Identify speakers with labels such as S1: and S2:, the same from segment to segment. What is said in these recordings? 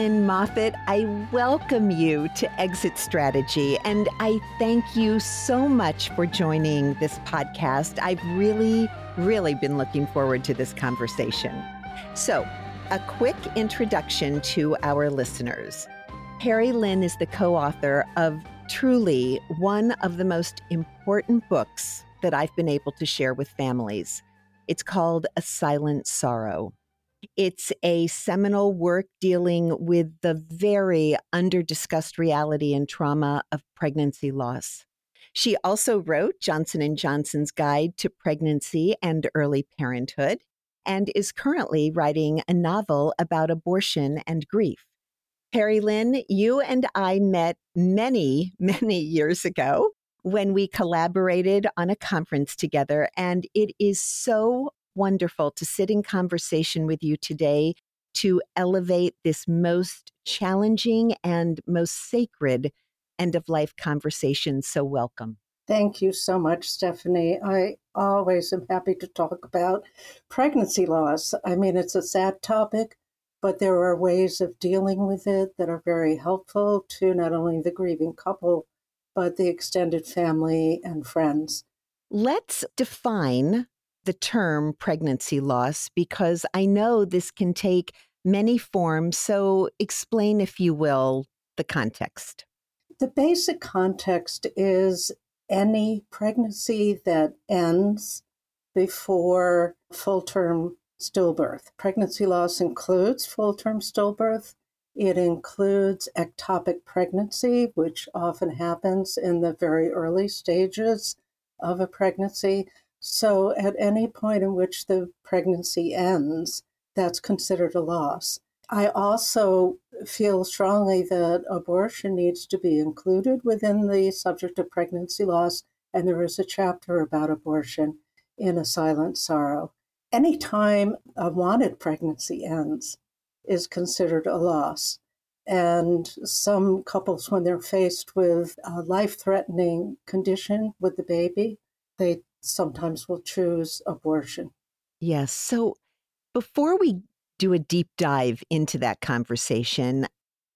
S1: Lynn Moffitt. I welcome you to Exit Strategy, and I thank you so much for joining this podcast. I've really, really been looking forward to this conversation. So, a quick introduction to our listeners. Perry Lynn is the co author of truly one of the most important books that I've been able to share with families. It's called A Silent Sorrow. It's a seminal work dealing with the very under-discussed reality and trauma of pregnancy loss. She also wrote Johnson & Johnson's Guide to Pregnancy and Early Parenthood and is currently writing a novel about abortion and grief. Perry Lynn, you and I met many, many years ago when we collaborated on a conference together, and it is so wonderful to sit in conversation with you today to elevate this most challenging and most sacred end of life conversation. So, welcome.
S2: Thank you so much, Stephanie. I always am happy to talk about pregnancy loss. I mean, it's a sad topic, but there are ways of dealing with it that are very helpful to not only the grieving couple, but the extended family and friends.
S1: Let's define the term pregnancy loss because I know this can take many forms. So, explain, if you will, the context.
S2: The basic context is any pregnancy that ends before full term stillbirth. Pregnancy loss includes full term stillbirth. It includes ectopic pregnancy, which often happens in the very early stages of a pregnancy. So, at any point in which the pregnancy ends, that's considered a loss. I also feel strongly that abortion needs to be included within the subject of pregnancy loss, and there is a chapter about abortion in A Silent Sorrow. Any time a wanted pregnancy ends is considered a loss. And some couples, when they're faced with a life threatening condition with the baby, they sometimes will choose abortion.
S1: Yes. So before we do a deep dive into that conversation,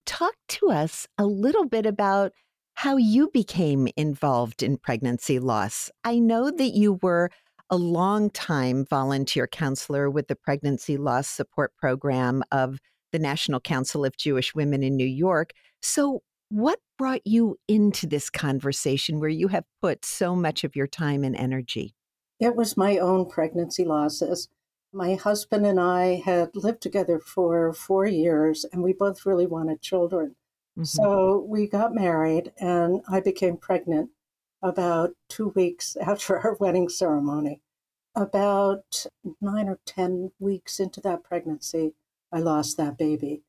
S1: talk to us a little bit about how you became involved in pregnancy loss. I know that you were a long time volunteer counselor with the Pregnancy Loss Support Program of the National Council of Jewish Women in New York. So, what brought you into this conversation where you have put so much of your time and energy?
S2: It was my own pregnancy losses. My husband and I had lived together for four years, and we both really wanted children. Mm-hmm. So we got married, and I became pregnant about two weeks after our wedding ceremony. About nine or 10 weeks into that pregnancy, I lost that baby.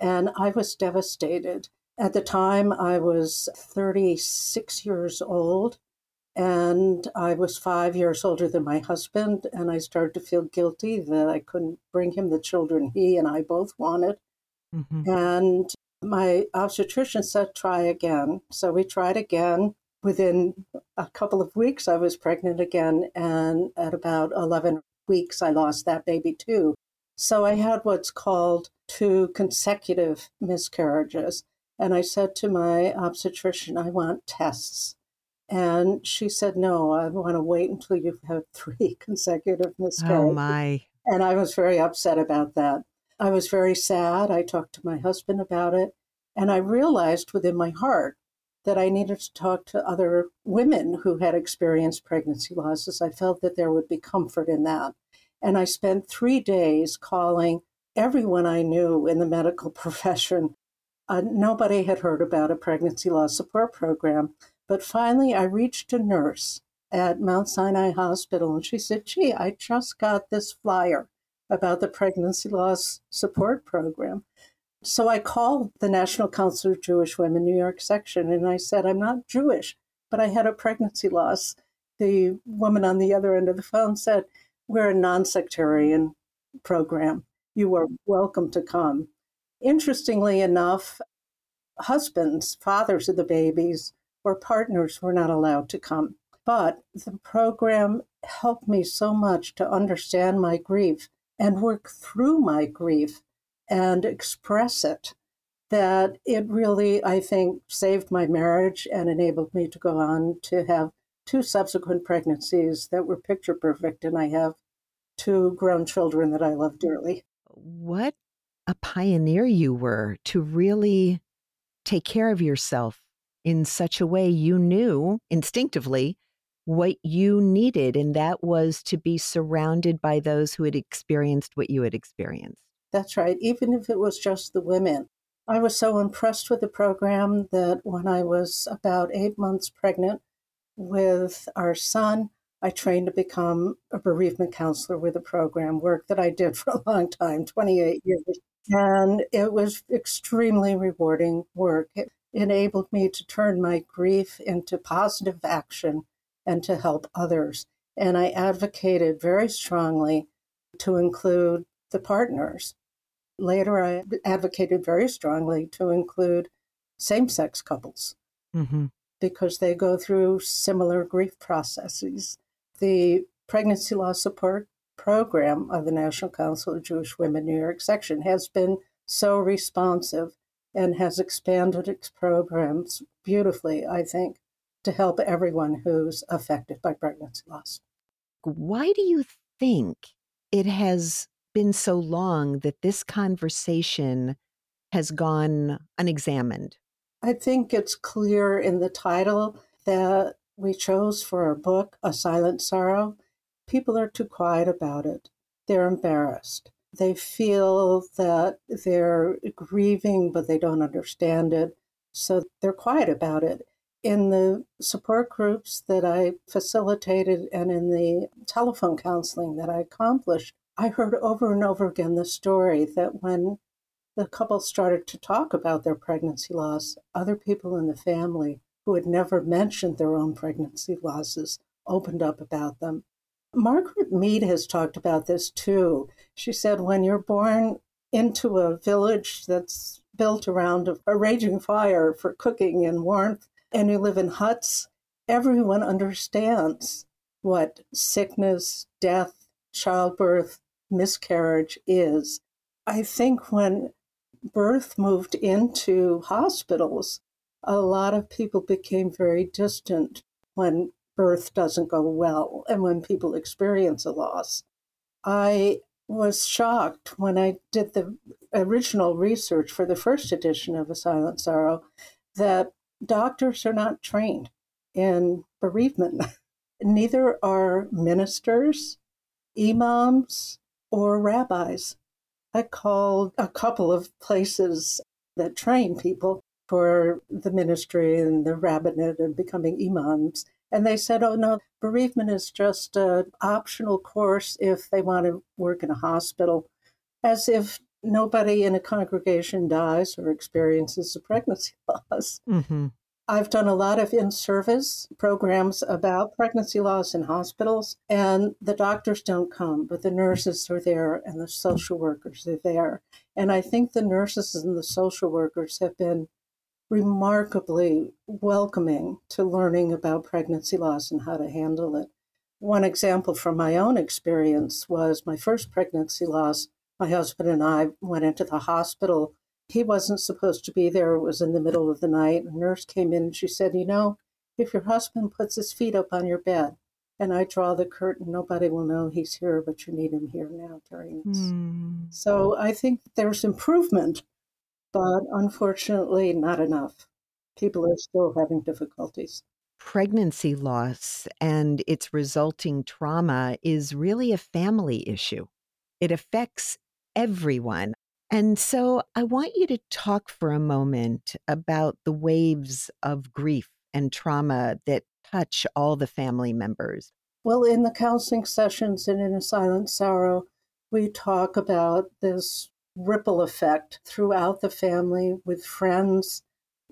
S2: And I was devastated. At the time, I was 36 years old and I was five years older than my husband, and I started to feel guilty that I couldn't bring him the children he and I both wanted. Mm-hmm. And my obstetrician said, try again. So we tried again. Within a couple of weeks, I was pregnant again. And at about 11 weeks, I lost that baby too. So I had what's called two consecutive miscarriages. And I said to my obstetrician, I want tests. And she said, No, I want to wait until you've had three consecutive miscarriages.
S1: Oh, my.
S2: And I was very upset about that. I was very sad. I talked to my husband about it. And I realized within my heart that I needed to talk to other women who had experienced pregnancy losses. I felt that there would be comfort in that. And I spent three days calling everyone I knew in the medical profession. Uh, nobody had heard about a pregnancy loss support program. But finally, I reached a nurse at Mount Sinai Hospital, and she said, Gee, I just got this flyer about the pregnancy loss support program. So I called the National Council of Jewish Women New York section and I said, I'm not Jewish, but I had a pregnancy loss. The woman on the other end of the phone said, We're a non sectarian program. You are welcome to come. Interestingly enough, husbands, fathers of the babies, or partners were not allowed to come. But the program helped me so much to understand my grief and work through my grief and express it. that it really, I think, saved my marriage and enabled me to go on to have two subsequent pregnancies that were picture perfect. And I have two grown children that I love dearly.
S1: What a pioneer you were to really take care of yourself in such a way you knew instinctively what you needed, and that was to be surrounded by those who had experienced what you had experienced.
S2: That's right, even if it was just the women. I was so impressed with the program that when I was about eight months pregnant with our son, I trained to become a bereavement counselor with the program, work that I did for a long time 28 years. And it was extremely rewarding work. It enabled me to turn my grief into positive action and to help others. And I advocated very strongly to include the partners. Later, I advocated very strongly to include same sex couples mm-hmm. because they go through similar grief processes. The pregnancy loss support program of the National Council of Jewish Women New York section has been so responsive and has expanded its programs beautifully, I think, to help everyone who's affected by pregnancy loss.
S1: Why do you think it has been so long that this conversation has gone unexamined?
S2: I think it's clear in the title that we chose for our book, A Silent Sorrow. People are too quiet about it. They're embarrassed. They feel that they're grieving, but they don't understand it. So they're quiet about it in the support groups that I facilitated and in the telephone counseling that I accomplished, I heard over and over again the story that when the couple started to talk about their pregnancy loss, other people in the family who had never mentioned their own pregnancy losses opened up about them. Margaret Mead has talked about this too. She said, when you're born into a village that's built around a, raging fire for cooking and warmth, and you live in huts, everyone understands what sickness, death, childbirth, miscarriage is. I think when birth moved into hospitals, a lot of people became very distant when birth doesn't go well and when people experience a loss. I was shocked when I did the original research for the first edition of A Silent Sorrow that doctors are not trained in bereavement. Neither are ministers, imams, or rabbis. I called a couple of places that train people for the ministry and the rabbinate and becoming imams. And they said, oh, no, bereavement is just an optional course if they want to work in a hospital, as if nobody in a congregation dies or experiences a pregnancy loss. Mm-hmm. I've done a lot of in service programs about pregnancy loss in hospitals, and the doctors don't come, but the nurses are there and the social workers are there. And I think the nurses and the social workers have been remarkably welcoming to learning about pregnancy loss and how to handle it. One example from my own experience was my first pregnancy loss my husband and I went into the hospital. He wasn't supposed to be there. It was in the middle of the night. A nurse came in and she said, You know, if your husband puts his feet up on your bed and I draw the curtain, nobody will know he's here, but you need him here now during this. Mm. So I think there's improvement, but unfortunately, not enough. People are still having difficulties
S1: pregnancy loss and its resulting trauma is really a family issue. It affects everyone. And so I want you to talk for a moment about the waves of grief and trauma that touch all the family members.
S2: Well, in the counseling sessions and in A Silent Sorrow, we talk about this ripple effect throughout the family with friends,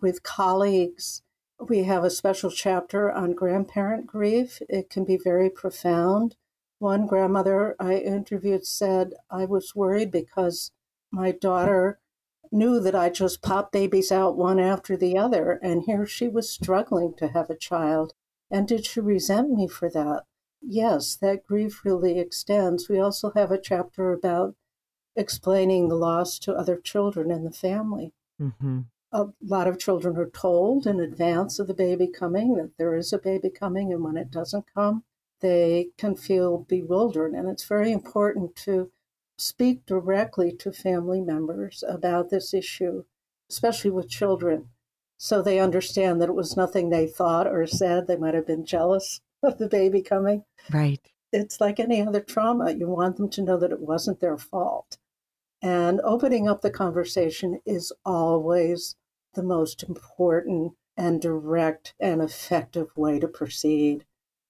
S2: with colleagues. We have a special chapter on grandparent grief. It can be very profound. One grandmother I interviewed said, I was worried because my daughter knew that I just popped babies out one after the other, and here she was struggling to have a child. And did she resent me for that? Yes, that grief really extends. We also have a chapter about explaining the loss to other children in the family. Mm-hmm. A lot of children are told in advance of the baby coming that there is a baby coming, and when it doesn't come, they can feel bewildered. And it's very important to speak directly to family members about this issue, especially with children, so they understand that it was nothing they thought or said. They might have been jealous of the baby coming.
S1: Right.
S2: It's like any other trauma. You want them to know that it wasn't their fault. And opening up the conversation is always the most important and direct and effective way to proceed.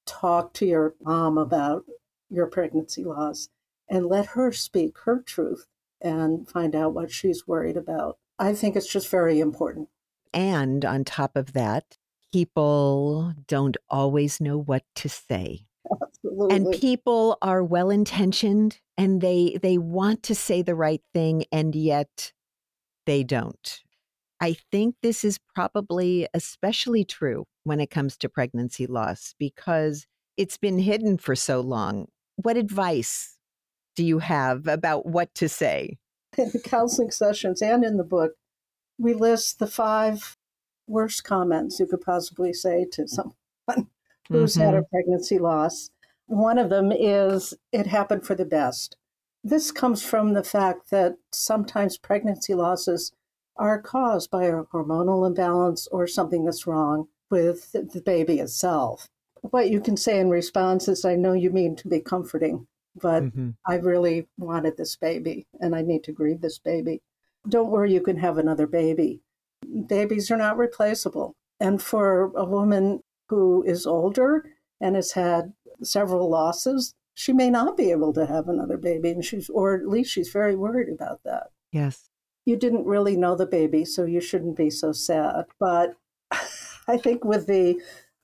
S2: Talk to your mom about your pregnancy loss and let her speak her truth and find out what she's worried about. I think it's just very important.
S1: And on top of that, people don't always know what to say.
S2: Absolutely.
S1: And people are well intentioned and they they want to say the right thing and yet they don't. I think this is probably especially true when it comes to pregnancy loss because it's been hidden for so long. What advice do you have about what to say?
S2: In the counseling sessions and in the book, we list the five worst comments you could possibly say to someone who's mm-hmm. had a mm-hmm. pregnancy loss. One of them is, it happened for the best. This comes from the fact that sometimes pregnancy losses are caused by a hormonal imbalance or something that's wrong with the baby itself. What you can say in response is, I know you mean to be comforting, but mm-hmm. I really wanted this baby and I need to grieve this baby. Don't worry, you can have another baby. Babies are not replaceable. And for a woman who is older and has had several losses, she may not be able to have another baby and she's or at least she's very worried about that.
S1: Yes.
S2: You didn't really know the baby, so you shouldn't be so sad. But I think with the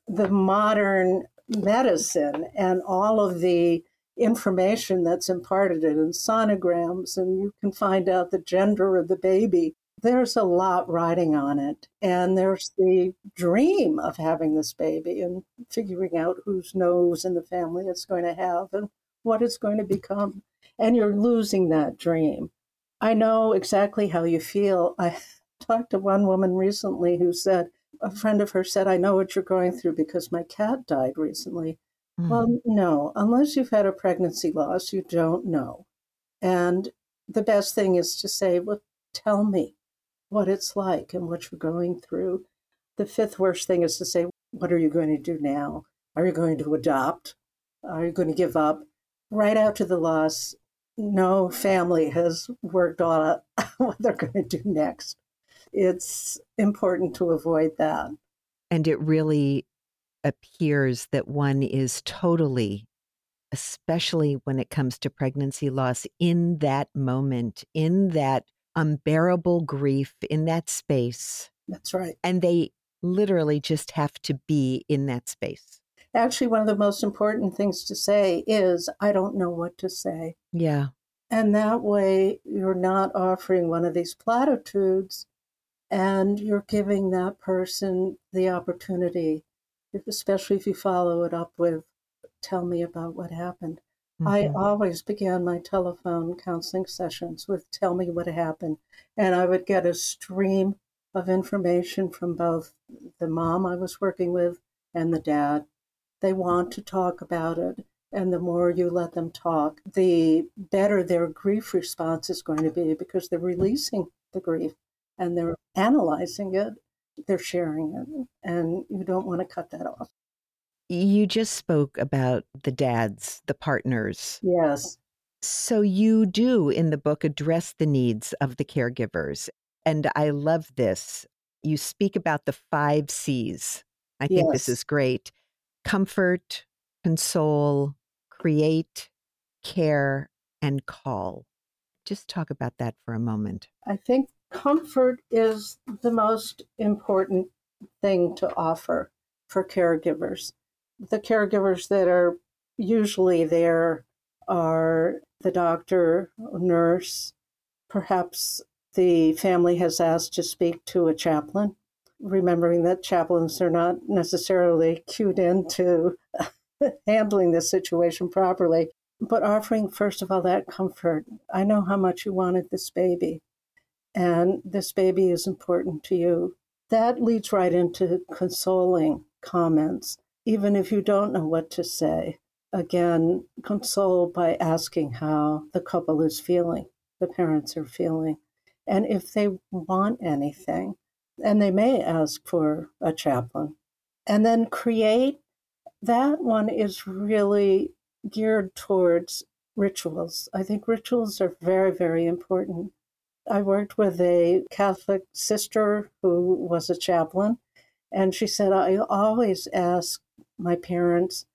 S2: the modern medicine and all of the information that's imparted in sonograms, and you can find out the gender of the baby. There's a lot riding on it. And there's the dream of having this baby and figuring out whose nose in the family it's going to have and what it's going to become. And you're losing that dream. I know exactly how you feel. I talked to one woman recently who said, a friend of hers said, I know what you're going through because my cat died recently. Mm. Well, no, unless you've had a pregnancy loss, you don't know. And the best thing is to say, well, tell me what it's like and what you're going through. The fifth worst thing is to say, what are you going to do now? Are you going to adopt? Are you going to give up? Right after the loss, no family has worked on what they're going to do next. It's important to avoid that.
S1: And it really appears that one is totally, especially when it comes to pregnancy loss, in that moment, in that unbearable grief, in that space.
S2: That's right.
S1: And they literally just have to be in that space.
S2: Actually, one of the most important things to say is, I don't know what to say.
S1: Yeah.
S2: And that way, you're not offering one of these platitudes and you're giving that person the opportunity especially if you follow it up with, tell me about what happened. Mm-hmm. I always began my telephone counseling sessions with, tell me what happened. And I would get a stream of information from both the mom I was working with and the dad. They want to talk about it. And the more you let them talk, the better their grief response is going to be because they're releasing the grief and they're analyzing it they're sharing it and you don't want to cut that off.
S1: You just spoke about the dads, the partners.
S2: Yes.
S1: So you do in the book address the needs of the caregivers. And I love this. You speak about the five C's. I think yes. this is great comfort, console, create, care, and call. Just talk about that for a moment.
S2: I think comfort is the most important thing to offer for caregivers. The caregivers that are usually there are the doctor, nurse, perhaps the family has asked to speak to a chaplain, remembering that chaplains are not necessarily cued into handling this situation properly, but offering, first of all, that comfort. I know how much you wanted this baby and this baby is important to you. That leads right into consoling comments, even if you don't know what to say. Again, console by asking how the couple is feeling, the parents are feeling, and if they want anything. And they may ask for a chaplain. And then create that one is really geared towards rituals. I think rituals are very, very important. I worked with a Catholic sister who was a chaplain, and she said, I always ask my parents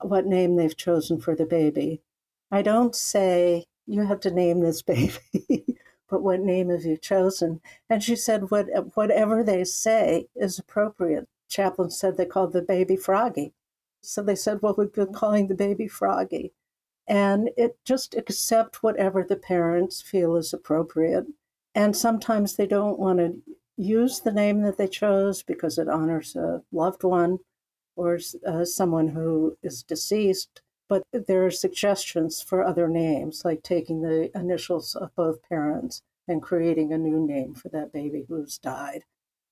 S2: what name they've chosen for the baby. I don't say, you have to name this baby, but what name have you chosen? And she said, what, whatever they say is appropriate. Chaplain said they called the baby Froggy. So they said, well, we've been calling the baby Froggy. And it just accept whatever the parents feel is appropriate. And sometimes they don't want to use the name that they chose because it honors a loved one or uh, someone who is deceased. But there are suggestions for other names, like taking the initials of both parents and creating a new name for that baby who's died.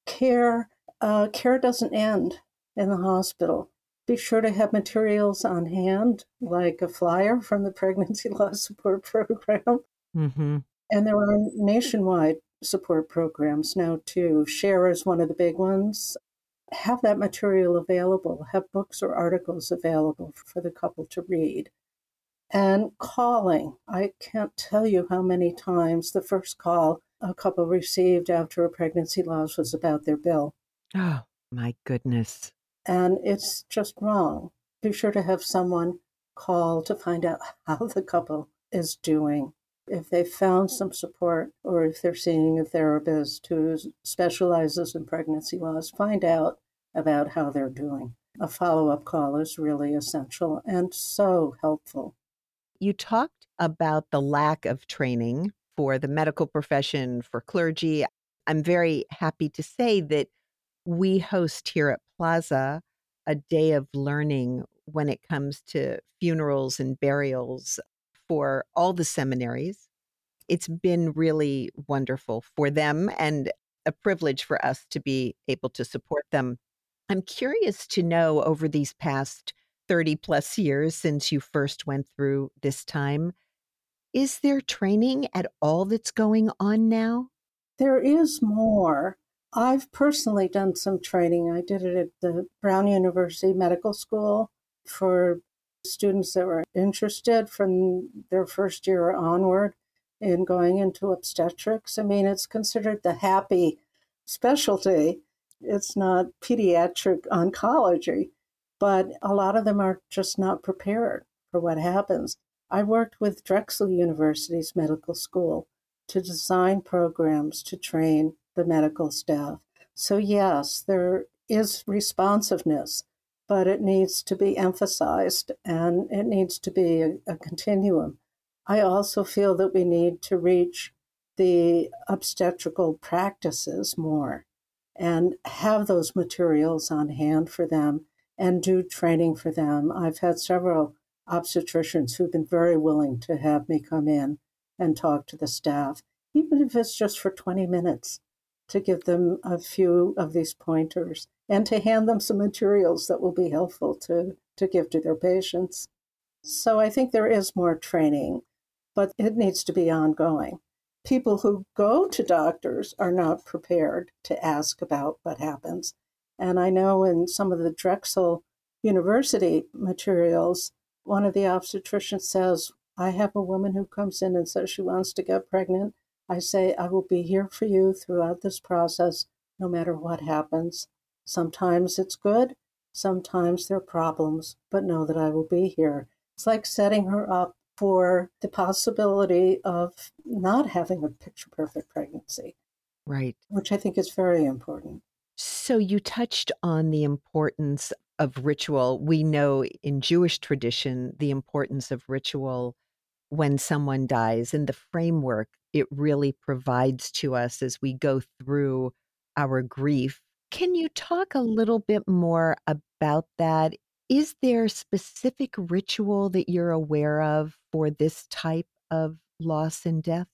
S2: Care, uh, care doesn't end in the hospital. Be sure to have materials on hand, like a flyer from the Pregnancy Loss Support Program. Mm-hmm. And there are nationwide support programs now, too. Share is one of the big ones. Have that material available, have books or articles available for the couple to read. And calling. I can't tell you how many times the first call a couple received after a pregnancy loss was about their bill.
S1: Oh, my goodness
S2: and it's just wrong. Be sure to have someone call to find out how the couple is doing. If they've found some support or if they're seeing a therapist who specializes in pregnancy loss, find out about how they're doing. A follow up call is really essential and so helpful.
S1: You talked about the lack of training for the medical profession, for clergy. I'm very happy to say that we host here at Plaza a day of learning when it comes to funerals and burials for all the seminaries. It's been really wonderful for them and a privilege for us to be able to support them. I'm curious to know over these past 30 plus years since you first went through this time, is there training at all that's going on now?
S2: There is more. I've personally done some training. I did it at the Brown University Medical School for students that were interested from their first year onward in going into obstetrics. I mean, it's considered the happy specialty. It's not pediatric oncology, but a lot of them are just not prepared for what happens. I worked with Drexel University's medical school to design programs to train the medical staff. So, yes, there is responsiveness, but it needs to be emphasized and it needs to be a, a continuum. I also feel that we need to reach the obstetrical practices more and have those materials on hand for them and do training for them. I've had several obstetricians who've been very willing to have me come in and talk to the staff, even if it's just for 20 minutes to give them a few of these pointers and to hand them some materials that will be helpful to, to give to their patients. So I think there is more training, but it needs to be ongoing. People who go to doctors are not prepared to ask about what happens. And I know in some of the Drexel University materials, one of the obstetricians says, I have a woman who comes in and says she wants to get pregnant. I say, I will be here for you throughout this process, no matter what happens. Sometimes it's good, sometimes there are problems, but know that I will be here. It's like setting her up for the possibility of not having a picture perfect pregnancy.
S1: Right.
S2: Which I think is very important.
S1: So you touched on the importance of ritual. We know in Jewish tradition the importance of ritual when someone dies and the framework it really provides to us as we go through our grief. Can you talk a little bit more about that? Is there specific ritual that you're aware of for this type of loss and death?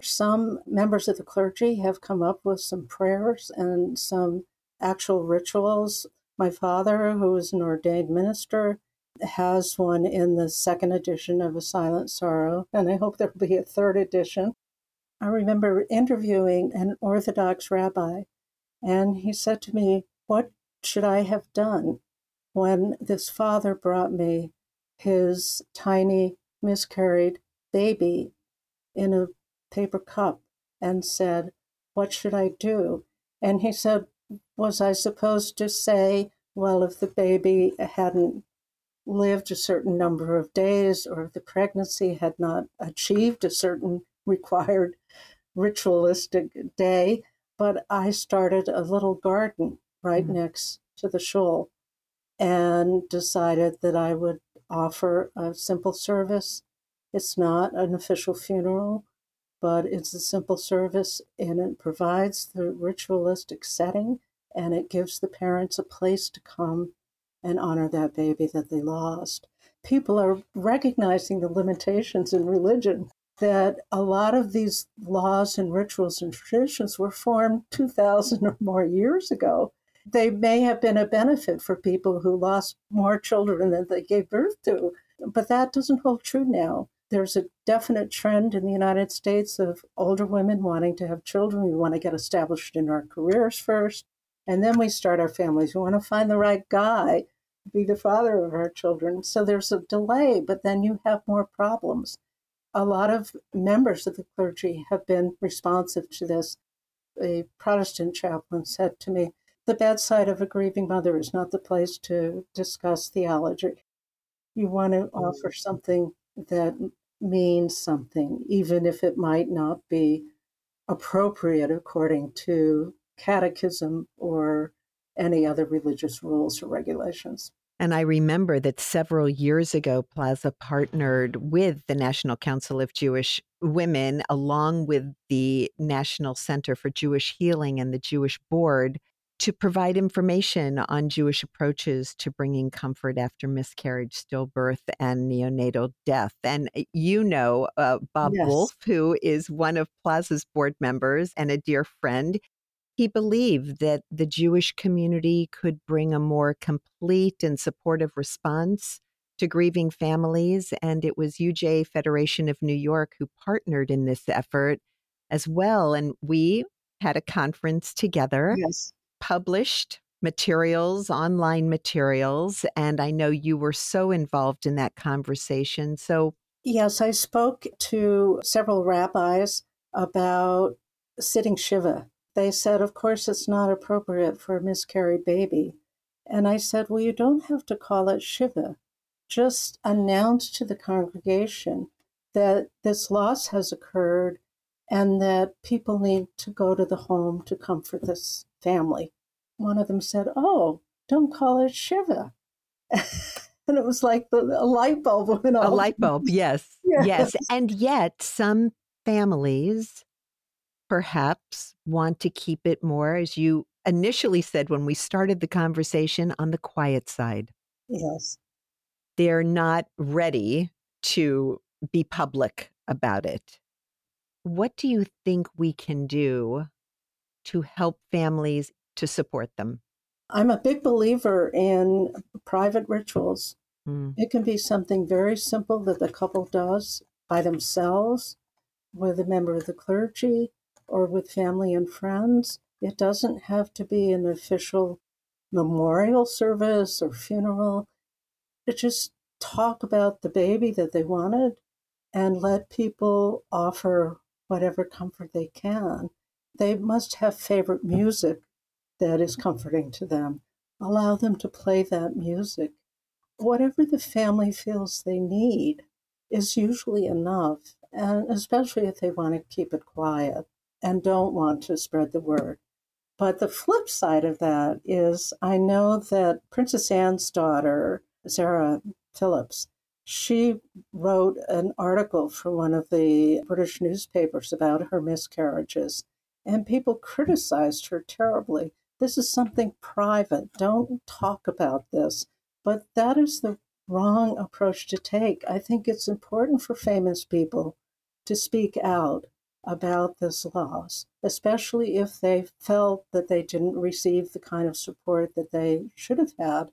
S2: Some members of the clergy have come up with some prayers and some actual rituals. My father, who is an ordained minister, has one in the second edition of A Silent Sorrow, and I hope there'll be a third edition. I remember interviewing an Orthodox rabbi, and he said to me, What should I have done when this father brought me his tiny miscarried baby in a paper cup and said, What should I do? And he said, Was I supposed to say, Well, if the baby hadn't lived a certain number of days or if the pregnancy had not achieved a certain required ritualistic day, but I started a little garden right mm-hmm. next to the shul and decided that I would offer a simple service. It's not an official funeral, but it's a simple service and it provides the ritualistic setting and it gives the parents a place to come and honor that baby that they lost. People are recognizing the limitations in religion that a lot of these laws and rituals and traditions were formed 2,000 or more years ago. They may have been a benefit for people who lost more children than they gave birth to, but that doesn't hold true now. There's a definite trend in the United States of older women wanting to have children. We want to get established in our careers first, and then we start our families. We want to find the right guy be the father of our children. So there's a delay, but then you have more problems a lot of members of the clergy have been responsive to this. A Protestant chaplain said to me, The bedside of a grieving mother is not the place to discuss theology. You want to mm. offer something that means something, even if it might not be appropriate according to catechism or any other religious rules or regulations.
S1: And I remember that several years ago, Plaza partnered with the National Council of Jewish Women, along with the National Center for Jewish Healing and the Jewish Board, to provide information on Jewish approaches to bringing comfort after miscarriage, stillbirth, and neonatal death. And uh, you know uh, Bob yes. Wolf, who is one of Plaza's board members and a dear friend. He believed that the Jewish community could bring a more complete and supportive response to grieving families. And it was UJ Federation of New York who partnered in this effort as well. And we had a conference together,
S2: yes.
S1: published materials, online materials. And I know you were so involved in that conversation. So,
S2: yes, I spoke to several rabbis about sitting Shiva they said, Of course, it's not appropriate for a miscarried baby. And I said, Well, you don't have to call it Shiva. Just announce to the congregation that this loss has occurred and that people need to go to the home to comfort this family. One of them said, Oh, don't call it Shiva. and it was like the, a light bulb went off.
S1: A light bulb, yes. yes. Yes. And yet, some families perhaps want to keep it more, as you initially said when we started the conversation, on the quiet side.
S2: Yes.
S1: They're not ready to be public about it. What do you think we can do to help families to support them?
S2: I'm a big believer in private rituals. Mm. It can be something very simple that the couple does by themselves with a member of the clergy or with family and friends. It doesn't have to be an official memorial service or funeral. To just talk about the baby that they wanted and let people offer whatever comfort they can. They must have favorite music that is comforting to them. Allow them to play that music. Whatever the family feels they need is usually enough, and especially if they want to keep it quiet and don't want to spread the word. But the flip side of that is I know that Princess Anne's daughter, Zara Phillips, she wrote an article for one of the British newspapers about her miscarriages, and people criticized her terribly. This is something private. Don't talk about this. But that is the wrong approach to take. I think it's important for famous people to speak out about this loss, especially if they felt that they didn't receive the kind of support that they should have had,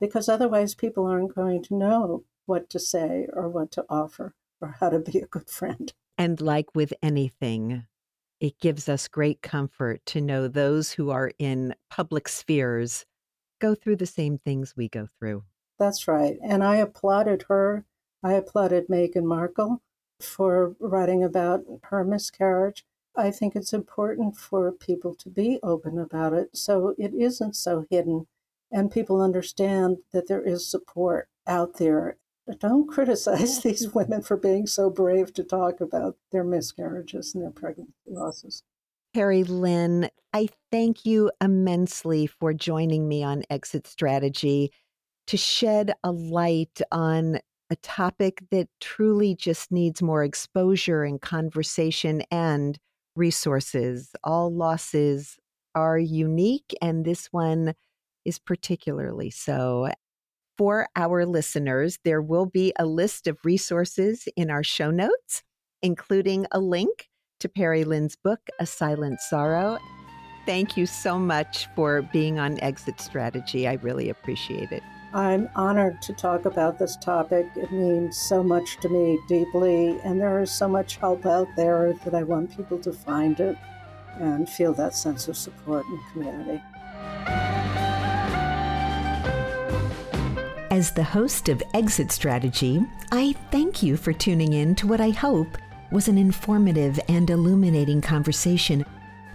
S2: because otherwise people aren't going to know what to say or what to offer or how to be a good friend.
S1: And like with anything, it gives us great comfort to know those who are in public spheres go through the same things we go through.
S2: That's right. And I applauded her. I applauded Meghan Markle for writing about her miscarriage. I think it's important for people to be open about it so it isn't so hidden and people understand that there is support out there. Don't criticize these women for being so brave to talk about their miscarriages and their pregnancy losses.
S1: Perry Lynn, I thank you immensely for joining me on Exit Strategy to shed a light on a topic that truly just needs more exposure and conversation and resources. All losses are unique, and this one is particularly so. For our listeners, there will be a list of resources in our show notes, including a link to Perry Lynn's book, A Silent Sorrow. Thank you so much for being on Exit Strategy. I really appreciate it.
S2: I'm honored to talk about this topic. It means so much to me deeply, and there is so much help out there that I want people to find it and feel that sense of support and community.
S3: As the host of Exit Strategy, I thank you for tuning in to what I hope was an informative and illuminating conversation.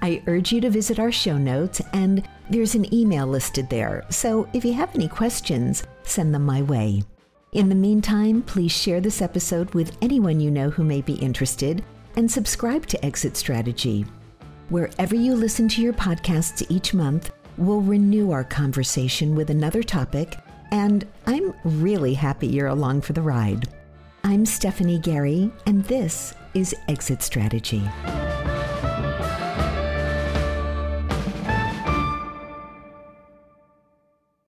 S3: I urge you to visit our show notes, and there's an email listed there. So if you have any questions, send them my way. In the meantime, please share this episode with anyone you know who may be interested and subscribe to Exit Strategy. Wherever you listen to your podcasts each month, we'll renew our conversation with another topic, and I'm really happy you're along for the ride. I'm Stephanie Garry, and this is Exit Strategy.